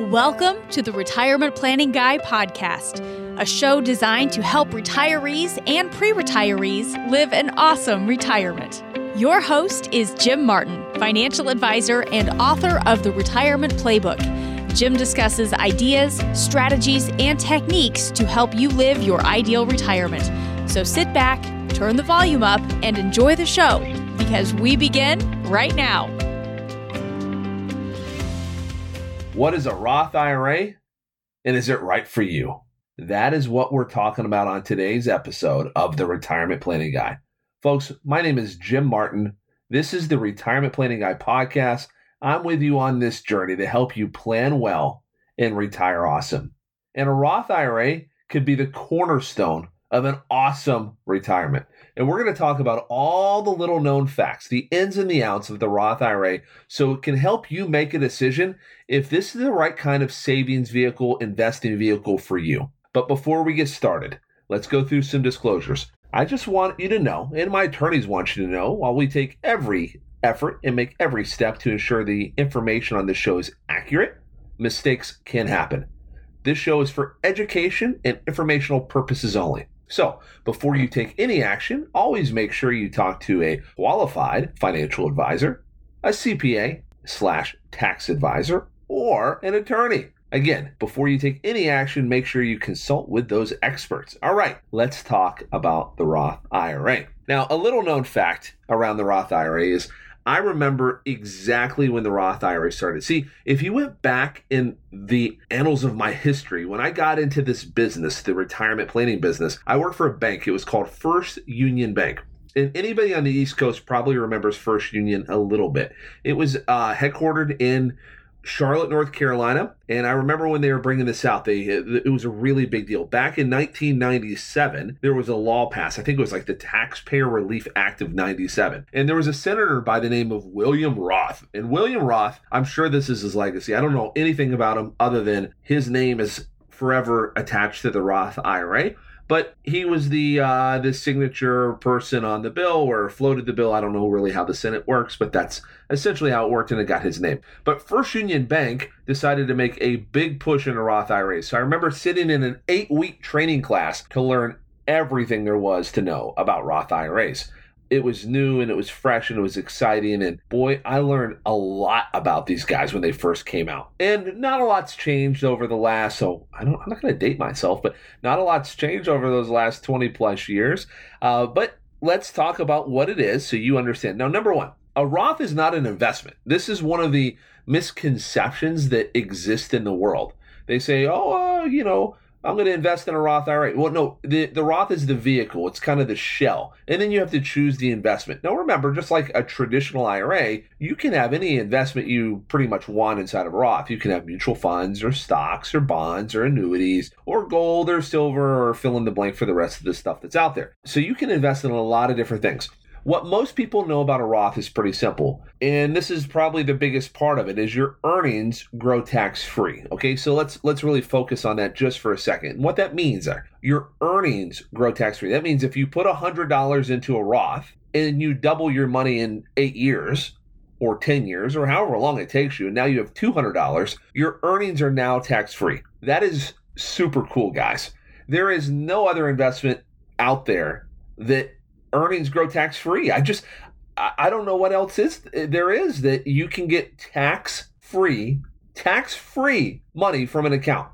Welcome to the Retirement Planning Guy podcast, a show designed to help retirees and pre retirees live an awesome retirement. Your host is Jim Martin, financial advisor and author of the Retirement Playbook. Jim discusses ideas, strategies, and techniques to help you live your ideal retirement. So sit back, turn the volume up, and enjoy the show because we begin right now. What is a Roth IRA and is it right for you? That is what we're talking about on today's episode of the Retirement Planning Guy. Folks, my name is Jim Martin. This is the Retirement Planning Guy podcast. I'm with you on this journey to help you plan well and retire awesome. And a Roth IRA could be the cornerstone of an awesome retirement. And we're going to talk about all the little known facts, the ins and the outs of the Roth IRA, so it can help you make a decision if this is the right kind of savings vehicle, investing vehicle for you. But before we get started, let's go through some disclosures. I just want you to know, and my attorneys want you to know, while we take every effort and make every step to ensure the information on this show is accurate, mistakes can happen. This show is for education and informational purposes only. So, before you take any action, always make sure you talk to a qualified financial advisor, a CPA slash tax advisor, or an attorney. Again, before you take any action, make sure you consult with those experts. All right, let's talk about the Roth IRA. Now, a little known fact around the Roth IRA is I remember exactly when the Roth IRA started. See, if you went back in the annals of my history, when I got into this business, the retirement planning business, I worked for a bank. It was called First Union Bank. And anybody on the East Coast probably remembers First Union a little bit. It was uh, headquartered in Charlotte, North Carolina. And I remember when they were bringing this out, they it was a really big deal. Back in 1997, there was a law passed. I think it was like the Taxpayer Relief Act of 97. And there was a senator by the name of William Roth. And William Roth, I'm sure this is his legacy. I don't know anything about him other than his name is forever attached to the Roth IRA but he was the uh, the signature person on the bill or floated the bill. I don't know really how the Senate works, but that's essentially how it worked, and it got his name. But First Union Bank decided to make a big push into Roth IRAs. So I remember sitting in an eight week training class to learn everything there was to know about Roth IRAs it was new and it was fresh and it was exciting. And boy, I learned a lot about these guys when they first came out. And not a lot's changed over the last, so I don't, I'm not going to date myself, but not a lot's changed over those last 20 plus years. Uh, but let's talk about what it is so you understand. Now, number one, a Roth is not an investment. This is one of the misconceptions that exist in the world. They say, oh, uh, you know, I'm going to invest in a Roth IRA. Well, no, the, the Roth is the vehicle. It's kind of the shell. And then you have to choose the investment. Now, remember, just like a traditional IRA, you can have any investment you pretty much want inside of a Roth. You can have mutual funds or stocks or bonds or annuities or gold or silver or fill in the blank for the rest of the stuff that's out there. So you can invest in a lot of different things. What most people know about a Roth is pretty simple. And this is probably the biggest part of it is your earnings grow tax free. Okay, so let's let's really focus on that just for a second. And what that means are your earnings grow tax free. That means if you put $100 into a Roth and you double your money in 8 years, or 10 years or however long it takes you and now you have $200 your earnings are now tax free that is super cool guys there is no other investment out there that earnings grow tax free. I just I don't know what else is there is that you can get tax free, tax free money from an account.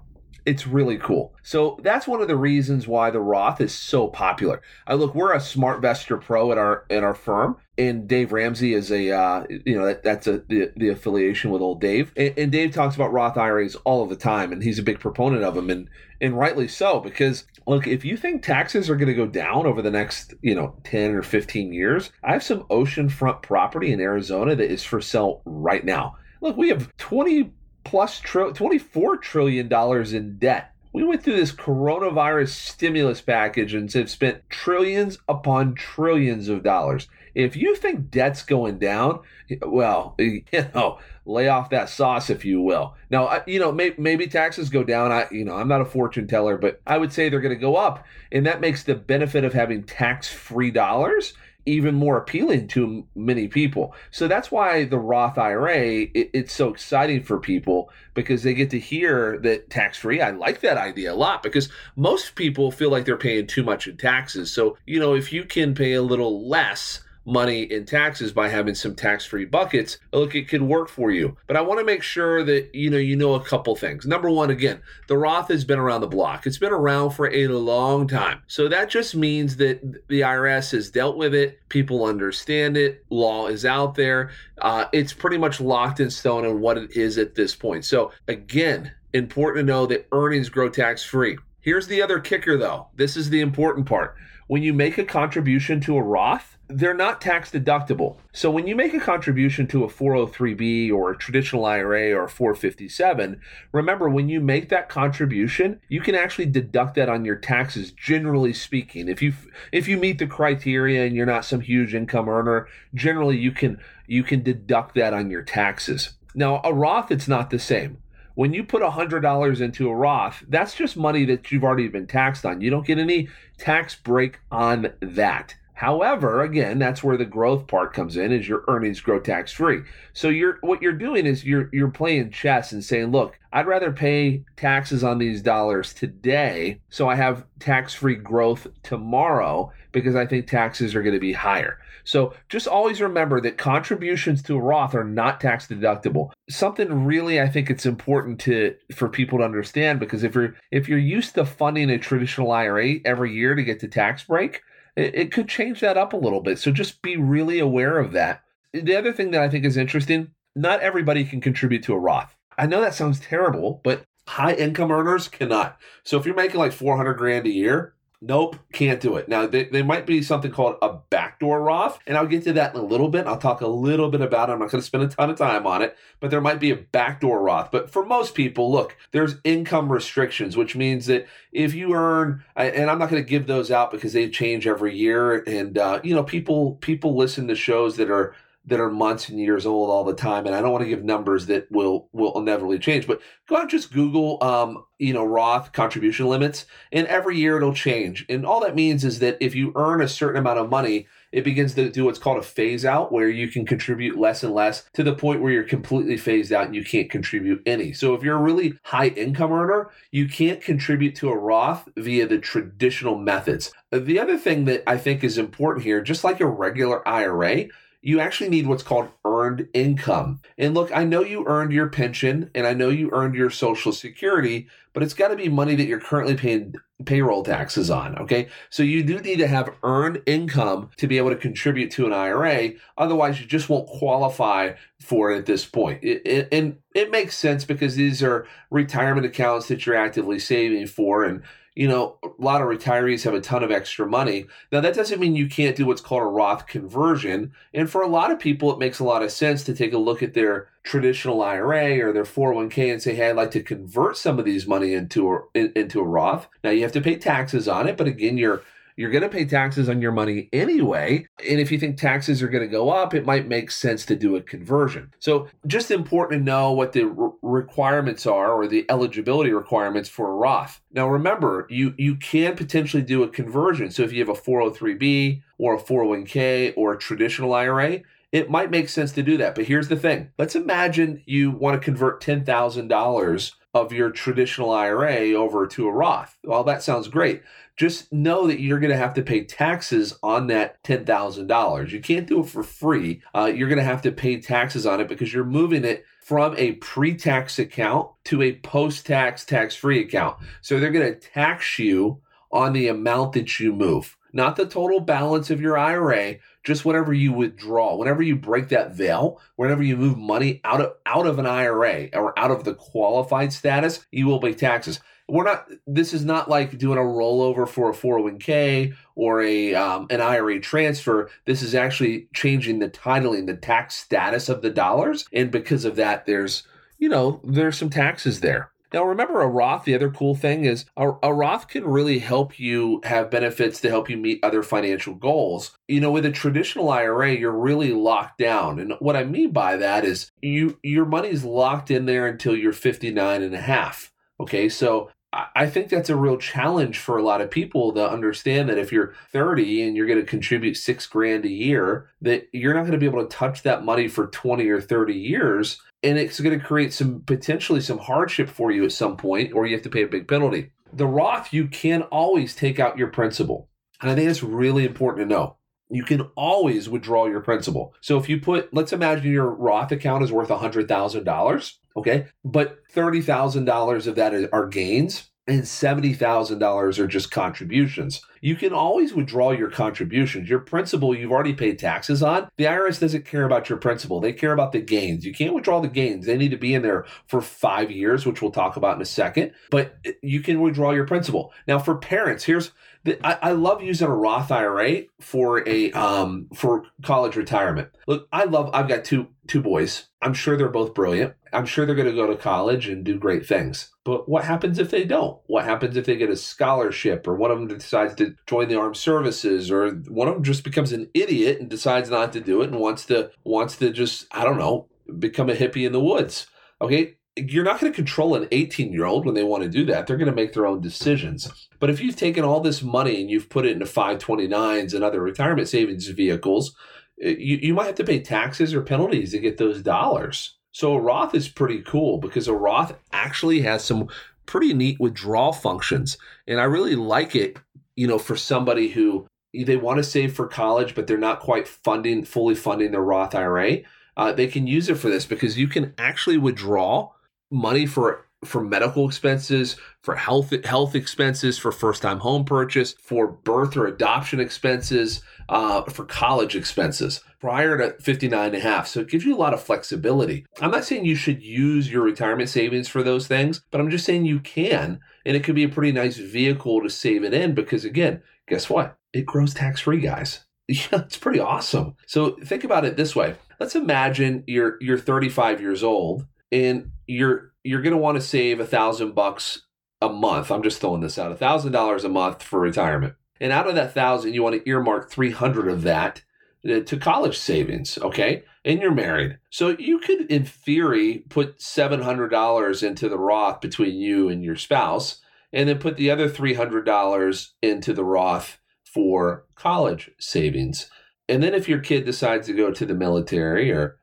It's really cool. So that's one of the reasons why the Roth is so popular. I look, we're a SmartVestor Pro at our at our firm, and Dave Ramsey is a uh, you know that, that's a the, the affiliation with old Dave, and, and, Dave talks about Roth IRAs all of the time, and he's a big proponent of them, and and rightly so because look, if you think taxes are going to go down over the next you know ten or fifteen years, I have some oceanfront property in Arizona that is for sale right now. Look, we have twenty plus tr- 24 trillion dollars in debt. We went through this coronavirus stimulus package and have spent trillions upon trillions of dollars. If you think debt's going down, well, you know, lay off that sauce, if you will. Now, you know, may, maybe taxes go down. I, you know, I'm not a fortune teller, but I would say they're going to go up, and that makes the benefit of having tax-free dollars even more appealing to many people. So that's why the Roth IRA it, it's so exciting for people because they get to hear that tax free. I like that idea a lot because most people feel like they're paying too much in taxes. So, you know, if you can pay a little less money in taxes by having some tax-free buckets look it could work for you. But i want to make sure that you know you know a couple things. Number one again the roth has been around the block. It's been around for a long time. So that just means that the irs has dealt with it. People understand it. Law is out there. Uh, it's pretty much locked in stone on what it is at this point. So again important to know that earnings grow tax free here's the other kicker though. This is the important part when you make a contribution to a roth they're not tax deductible. So when you make a contribution to a 403b or a traditional IRA or a 457, remember when you make that contribution, you can actually deduct that on your taxes generally speaking. If you if you meet the criteria and you're not some huge income earner, generally you can you can deduct that on your taxes. Now, a Roth it's not the same when you put $100 into a Roth, that's just money that you've already been taxed on. You don't get any tax break on that. However, again, that's where the growth part comes in is your earnings grow tax free. So you're what you're doing is you're you're playing chess and saying, look, I'd rather pay taxes on these dollars today so I have tax free growth tomorrow because I think taxes are going to be higher. So just always remember that contributions to a Roth are not tax deductible. Something really I think it's important to for people to understand because if you're if you're used to funding a traditional IRA every year to get the tax break, it, it could change that up a little bit. So just be really aware of that. The other thing that I think is interesting not everybody can contribute to a Roth. I know that sounds terrible, but high income earners cannot. So if you're making like 400 grand a year, Nope, can't do it. Now, they, they might be something called a backdoor Roth, and I'll get to that in a little bit. I'll talk a little bit about it. I'm not going to spend a ton of time on it, but there might be a backdoor Roth. But for most people, look, there's income restrictions, which means that if you earn, and I'm not going to give those out because they change every year, and uh, you know, people people listen to shows that are that are months and years old all the time and i don't want to give numbers that will will inevitably change but go out and just google um, you know roth contribution limits and every year it'll change and all that means is that if you earn a certain amount of money it begins to do what's called a phase out where you can contribute less and less to the point where you're completely phased out and you can't contribute any. So if you're a really high income earner you can't contribute to a roth via the traditional methods. The other thing that i think is important here just like a regular ira you actually need what's called earned income. And look, I know you earned your pension and I know you earned your social security, but it's got to be money that you're currently paying payroll taxes on. Okay. So you do need to have earned income to be able to contribute to an IRA. Otherwise, you just won't qualify for it at this point. It, it, and it makes sense because these are retirement accounts that you're actively saving for. And you know, a lot of retirees have a ton of extra money. Now, that doesn't mean you can't do what's called a Roth conversion. And for a lot of people, it makes a lot of sense to take a look at their traditional IRA or their 401k and say, hey, I'd like to convert some of these money into a, into a Roth. Now, you have to pay taxes on it, but again, you're you're going to pay taxes on your money anyway. And if you think taxes are going to go up, it might make sense to do a conversion. So, just important to know what the re- requirements are or the eligibility requirements for a Roth. Now, remember, you, you can potentially do a conversion. So, if you have a 403b or a 401k or a traditional IRA, it might make sense to do that. But here's the thing let's imagine you want to convert $10,000 of your traditional IRA over to a Roth. Well, that sounds great just know that you're going to have to pay taxes on that $10,000. You can't do it for free. Uh, you're going to have to pay taxes on it because you're moving it from a pre tax account to a post tax tax free account. So they're going to tax you on the amount that you move, not the total balance of your IRA, just whenever you withdraw, whenever you break that veil, whenever you move money out of out of an IRA or out of the qualified status, you will pay taxes. We're not this is not like doing a rollover for a 401k or a um, an IRA transfer. This is actually changing the titling the tax status of the dollars. And because of that there's you know there's some taxes there now remember a Roth? The other cool thing is a, a Roth can really help you have benefits to help you meet other financial goals. You know with a traditional IRA you're really locked down. And what I mean by that is you your money's locked in there until you're 59 and a half. Okay, so I think that's a real challenge for a lot of people to understand that if you're 30 and you're going to contribute six grand a year, that you're not going to be able to touch that money for 20 or 30 years. And it's going to create some potentially some hardship for you at some point, or you have to pay a big penalty. The Roth, you can always take out your principal. And I think it's really important to know. You can always withdraw your principal. So if you put, let's imagine your Roth account is worth $100,000 Okay. But $30,000 of that are gains and $70,000 are just contributions. You can always withdraw your contributions. Your principal, you've already paid taxes on. The IRS doesn't care about your principal, they care about the gains. You can't withdraw the gains. They need to be in there for five years, which we'll talk about in a second, but you can withdraw your principal. Now, for parents, here's I, I love using a Roth IRA for a um, for college retirement. Look, I love. I've got two two boys. I'm sure they're both brilliant. I'm sure they're going to go to college and do great things. But what happens if they don't? What happens if they get a scholarship or one of them decides to join the armed services or one of them just becomes an idiot and decides not to do it and wants to wants to just I don't know, become a hippie in the woods. Okay? You're not going to control an 18 year old when they want to do that. They're going to make their own decisions. But if you've taken all this money and you've put it into 529s and other retirement savings vehicles, eh, you, you might have to pay taxes or penalties to get those dollars. So a Roth is pretty cool because a Roth actually has some pretty neat withdrawal functions. And I really like it, you know, for somebody who they want to save for college, but they're not quite funding, fully funding their Roth IRA. Uh, they can use it for this because you can actually withdraw money for for medical expenses, for health health expenses, for first time home purchase, for birth or adoption expenses, uh, for college expenses prior to 59 and a half. So it gives you a lot of flexibility. I'm not saying you should use your retirement savings for those things, but I'm just saying you can. And it could be a pretty nice vehicle to save it in because, again, guess what? It grows tax free, guys. Yeah, it's pretty awesome. So think about it this way. Let's imagine you're you're 35 years old and you're you're going to want to save a thousand bucks a month. I'm just throwing this out, a thousand dollars a month for retirement. And out of that thousand, you want to earmark 300 of that uh, to college savings. Okay. And you're married. So you could, in theory, put $700 into the Roth between you and your spouse, and then put the other $300 into the Roth for college savings. And then if your kid decides to go to the military or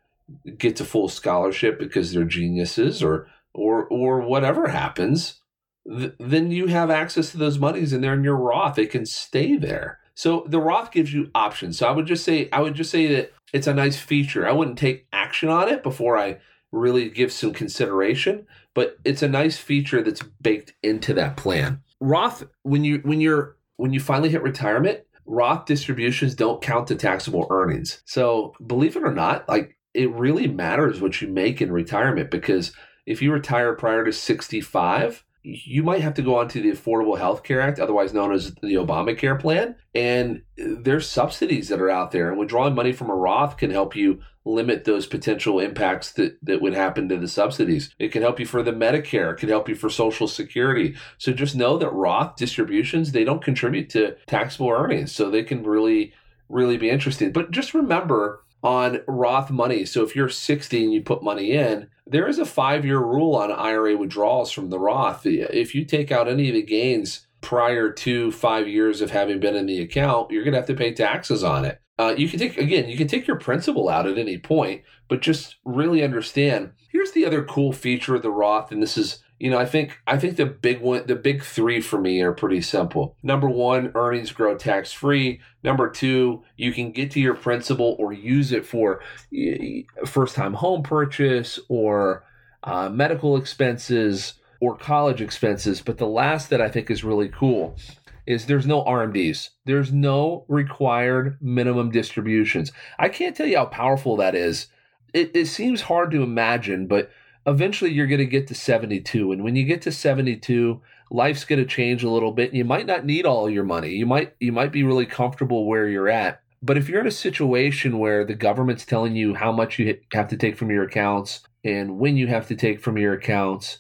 gets a full scholarship because they're geniuses or or or whatever happens, th- then you have access to those monies and they're in your Roth. They can stay there. So the Roth gives you options. So I would just say I would just say that it's a nice feature. I wouldn't take action on it before I really give some consideration, but it's a nice feature that's baked into that plan. Roth when you when you're when you finally hit retirement, Roth distributions don't count to taxable earnings. So believe it or not, like it really matters what you make in retirement because if you retire prior to 65, you might have to go onto the Affordable Health Care Act, otherwise known as the Obamacare plan. And there's subsidies that are out there. And withdrawing money from a Roth can help you limit those potential impacts that, that would happen to the subsidies. It can help you for the Medicare, it can help you for Social Security. So just know that Roth distributions, they don't contribute to taxable earnings. So they can really, really be interesting. But just remember on Roth money. So if you're 60 and you put money in, there is a five year rule on IRA withdrawals from the Roth. If you take out any of the gains prior to five years of having been in the account, you're going to have to pay taxes on it. Uh, you can take, again, you can take your principal out at any point, but just really understand. Here's the other cool feature of the Roth, and this is you know, I think I think the big one, the big three for me are pretty simple. Number one, earnings grow tax free. Number two, you can get to your principal or use it for first time home purchase or uh, medical expenses or college expenses. But the last that I think is really cool is there's no RMDs. There's no required minimum distributions. I can't tell you how powerful that is. It, it seems hard to imagine, but eventually you're going to get to 72 and when you get to 72 life's going to change a little bit and you might not need all your money you might you might be really comfortable where you're at but if you're in a situation where the government's telling you how much you have to take from your accounts and when you have to take from your accounts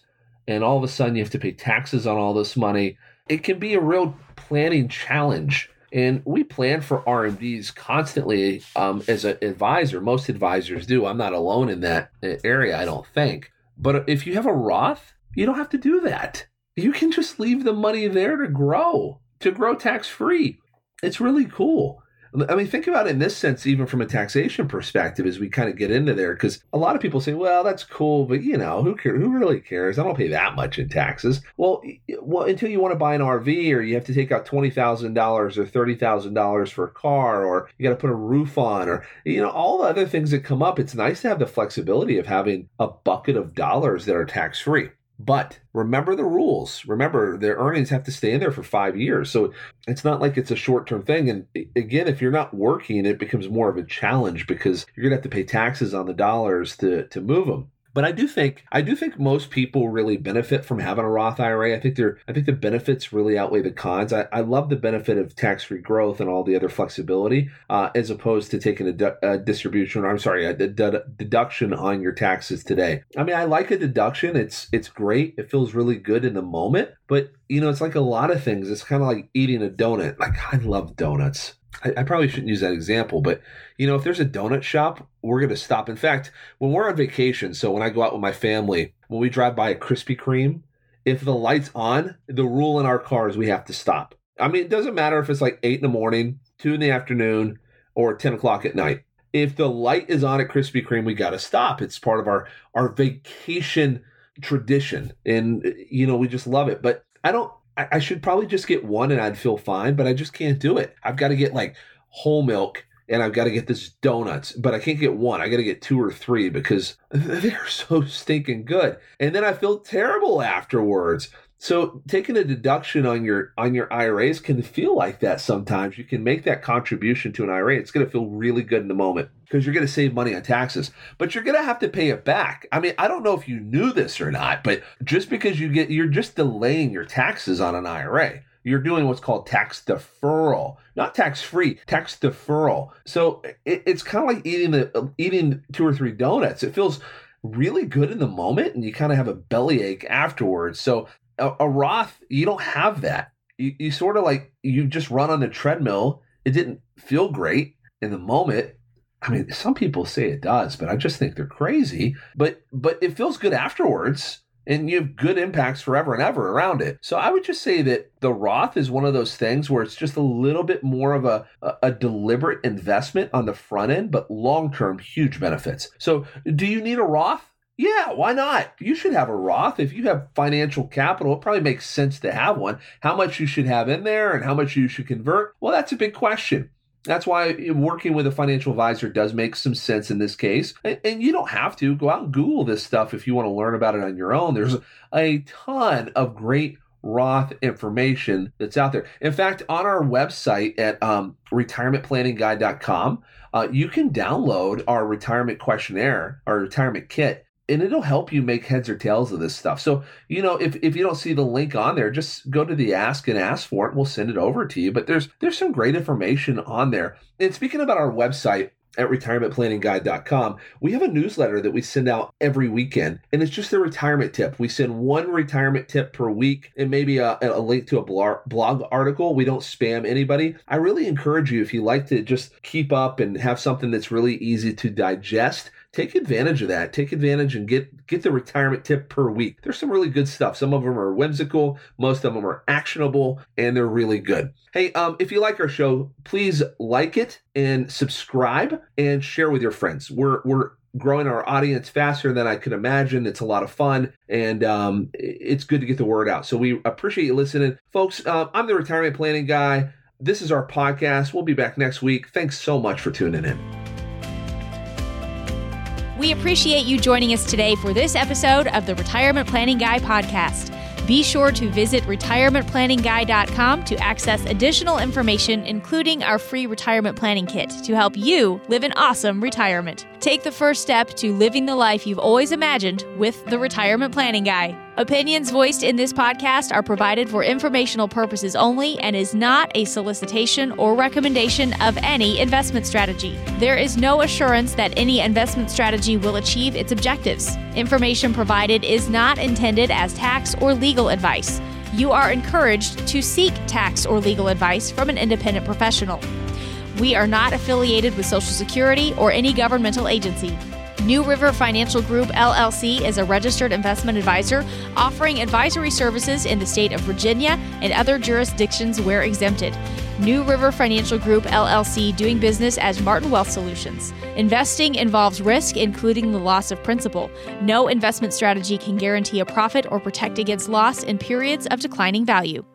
and all of a sudden you have to pay taxes on all this money it can be a real planning challenge and we plan for RMDs constantly um, as an advisor. Most advisors do. I'm not alone in that area, I don't think. But if you have a Roth, you don't have to do that. you can just leave the money there to grow, to grow tax free. It's really cool. I mean, think about it in this sense, even from a taxation perspective, as we kind of get into there, because a lot of people say, "Well, that's cool, but you know, who cares? Who really cares? I don't pay that much in taxes." Well, well, until you want to buy an RV, or you have to take out twenty thousand dollars or thirty thousand dollars for a car, or you got to put a roof on, or you know, all the other things that come up. It's nice to have the flexibility of having a bucket of dollars that are tax free. But remember the rules. Remember, their earnings have to stay in there for five years. So it's not like it's a short term thing. And again, if you're not working, it becomes more of a challenge because you're going to have to pay taxes on the dollars to, to move them. But I do think I do think most people really benefit from having a Roth IRA. I think they're I think the benefits really outweigh the cons. I, I love the benefit of tax free growth and all the other flexibility, uh, as opposed to taking a, a distribution. Or I'm sorry, a de- deduction on your taxes today. I mean, I like a deduction. It's it's great. It feels really good in the moment. But you know, it's like a lot of things. It's kind of like eating a donut. Like I love donuts. I, I, probably shouldn't use that example, but you know, if there's a donut shop, we're going to stop. In fact, when we're on vacation, so when I go out with my family, when we drive by a Krispy Kreme, if the light's on, the rule in our car is we have to stop. I mean, it doesn't matter if it's like eight in the morning, two in the afternoon, or 10 o'clock at night. If the light is on at Krispy Kreme, we got to stop. It's part of our, our vacation tradition. And, you know, we just love it. But I don't I, I should probably just get one and I'd feel fine, but I just can't do it. I've got to get like whole milk and I've got to get this donuts, but I can't get one. I got to get two or three because they're so stinking good. And then I feel terrible afterwards. So taking a deduction on your on your IRAs can feel like that sometimes. You can make that contribution to an IRA. It's going to feel really good in the moment because you're going to save money on taxes, but you're going to have to pay it back. I mean, I don't know if you knew this or not, but just because you get you're just delaying your taxes on an IRA. You're doing what's called tax deferral, not tax free, tax deferral. So it, it's kind of like eating the eating two or three donuts. It feels really good in the moment and you kind of have a bellyache afterwards. So a, a Roth, you don't have that. You, you sort of like you just run on the treadmill. It didn't feel great in the moment. I mean, some people say it does, but I just think they're crazy. But but it feels good afterwards, and you have good impacts forever and ever around it. So I would just say that the Roth is one of those things where it's just a little bit more of a a, a deliberate investment on the front end, but long term huge benefits. So do you need a Roth? Yeah, why not? You should have a Roth. If you have financial capital, it probably makes sense to have one. How much you should have in there and how much you should convert? Well, that's a big question. That's why working with a financial advisor does make some sense in this case. And you don't have to go out and Google this stuff if you want to learn about it on your own. There's a ton of great Roth information that's out there. In fact, on our website at um, retirementplanningguy.com, uh, you can download our retirement questionnaire, our retirement kit and it'll help you make heads or tails of this stuff. So, you know, if, if you don't see the link on there, just go to the ask and ask for it. And we'll send it over to you. But there's there's some great information on there. And speaking about our website, at retirementplanningguy.com, we have a newsletter that we send out every weekend, and it's just a retirement tip. We send one retirement tip per week and maybe a, a link to a blog article. We don't spam anybody. I really encourage you, if you like to just keep up and have something that's really easy to digest, take advantage of that. Take advantage and get get the retirement tip per week. There's some really good stuff. Some of them are whimsical, most of them are actionable, and they're really good. Hey, um, if you like our show, please like it and subscribe and share with your friends. We're we're growing our audience faster than I could imagine. It's a lot of fun, and um, it's good to get the word out. So we appreciate you listening, folks. Uh, I'm the retirement planning guy. This is our podcast. We'll be back next week. Thanks so much for tuning in. We appreciate you joining us today for this episode of the Retirement Planning Guy podcast. Be sure to visit retirementplanningguy.com to access additional information, including our free retirement planning kit to help you live an awesome retirement. Take the first step to living the life you've always imagined with the Retirement Planning Guy. Opinions voiced in this podcast are provided for informational purposes only and is not a solicitation or recommendation of any investment strategy. There is no assurance that any investment strategy will achieve its objectives. Information provided is not intended as tax or legal advice. You are encouraged to seek tax or legal advice from an independent professional. We are not affiliated with Social Security or any governmental agency. New River Financial Group LLC is a registered investment advisor offering advisory services in the state of Virginia and other jurisdictions where exempted. New River Financial Group LLC doing business as Martin Wealth Solutions. Investing involves risk, including the loss of principal. No investment strategy can guarantee a profit or protect against loss in periods of declining value.